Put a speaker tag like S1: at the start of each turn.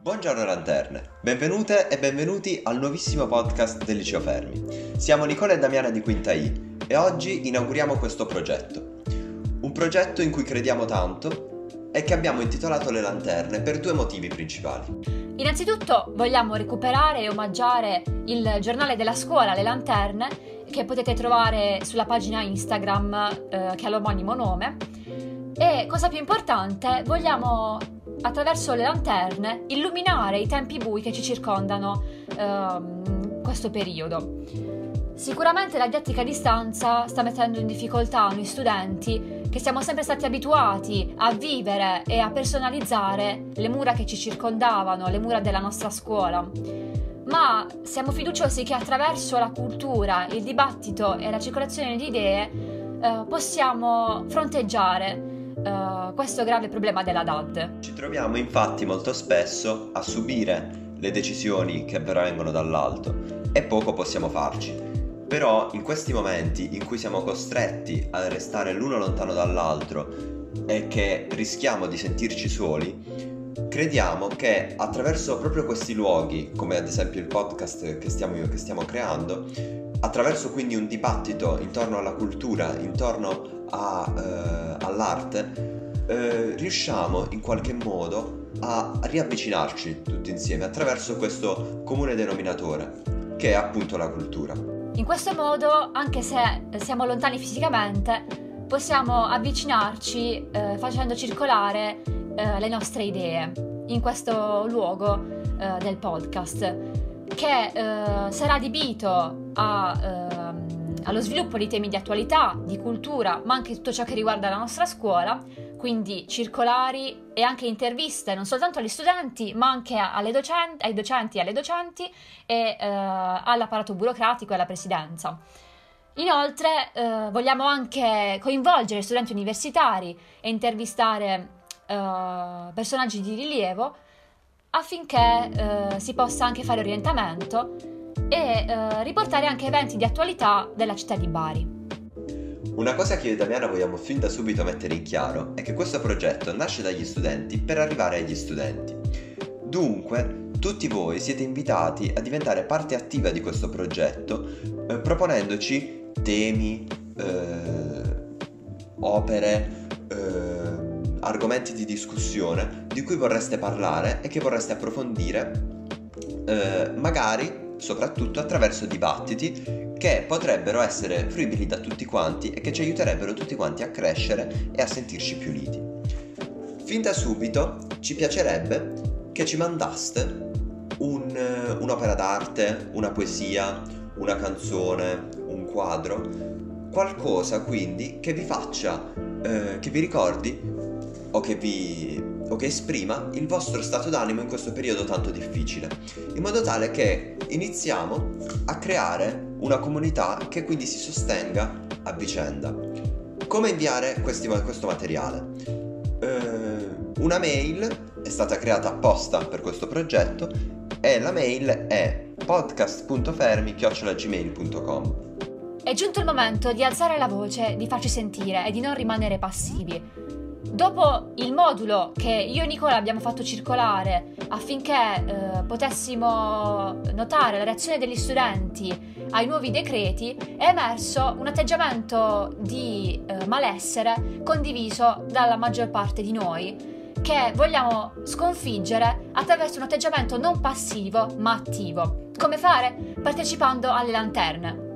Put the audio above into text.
S1: Buongiorno lanterne, benvenute e benvenuti al nuovissimo podcast del Liceo Fermi. Siamo Nicola e Damiana di Quinta I e oggi inauguriamo questo progetto. Un progetto in cui crediamo tanto e che abbiamo intitolato Le Lanterne per due motivi principali.
S2: Innanzitutto vogliamo recuperare e omaggiare il giornale della scuola Le Lanterne che potete trovare sulla pagina Instagram eh, che ha l'omonimo nome. E cosa più importante, vogliamo attraverso le lanterne illuminare i tempi bui che ci circondano in eh, questo periodo. Sicuramente la didattica a distanza sta mettendo in difficoltà noi studenti che siamo sempre stati abituati a vivere e a personalizzare le mura che ci circondavano, le mura della nostra scuola. Ma siamo fiduciosi che attraverso la cultura, il dibattito e la circolazione di idee eh, possiamo fronteggiare Uh, questo grave problema della DAD.
S1: Ci troviamo infatti molto spesso a subire le decisioni che provengono dall'alto e poco possiamo farci. Però in questi momenti in cui siamo costretti a restare l'uno lontano dall'altro e che rischiamo di sentirci soli, crediamo che attraverso proprio questi luoghi, come ad esempio il podcast che stiamo, che stiamo creando, attraverso quindi un dibattito intorno alla cultura, intorno a, eh, all'arte, eh, riusciamo in qualche modo a riavvicinarci tutti insieme attraverso questo comune denominatore, che è appunto la cultura.
S2: In questo modo, anche se siamo lontani fisicamente, possiamo avvicinarci eh, facendo circolare eh, le nostre idee in questo luogo eh, del podcast, che eh, sarà adibito a ehm, allo sviluppo di temi di attualità, di cultura, ma anche tutto ciò che riguarda la nostra scuola, quindi circolari e anche interviste non soltanto agli studenti, ma anche docenti, ai docenti e alle docenti e eh, all'apparato burocratico e alla presidenza. Inoltre eh, vogliamo anche coinvolgere studenti universitari e intervistare eh, personaggi di rilievo affinché eh, si possa anche fare orientamento e eh, riportare anche eventi di attualità della città di Bari.
S1: Una cosa che io e Damiana vogliamo fin da subito mettere in chiaro è che questo progetto nasce dagli studenti per arrivare agli studenti. Dunque, tutti voi siete invitati a diventare parte attiva di questo progetto eh, proponendoci temi, eh, opere, argomenti di discussione di cui vorreste parlare e che vorreste approfondire, eh, magari soprattutto attraverso dibattiti che potrebbero essere fruibili da tutti quanti e che ci aiuterebbero tutti quanti a crescere e a sentirci più uniti. Fin da subito ci piacerebbe che ci mandaste un, eh, un'opera d'arte, una poesia, una canzone, un quadro, qualcosa quindi che vi faccia, eh, che vi ricordi o che vi o che esprima il vostro stato d'animo in questo periodo tanto difficile, in modo tale che iniziamo a creare una comunità che quindi si sostenga a vicenda. Come inviare questi, questo materiale? Eh, una mail è stata creata apposta per questo progetto e la mail è podcast.fermi.gmail.com
S2: È giunto il momento di alzare la voce, di farci sentire e di non rimanere passivi. Dopo il modulo che io e Nicola abbiamo fatto circolare affinché eh, potessimo notare la reazione degli studenti ai nuovi decreti, è emerso un atteggiamento di eh, malessere condiviso dalla maggior parte di noi che vogliamo sconfiggere attraverso un atteggiamento non passivo ma attivo. Come fare? Partecipando alle lanterne.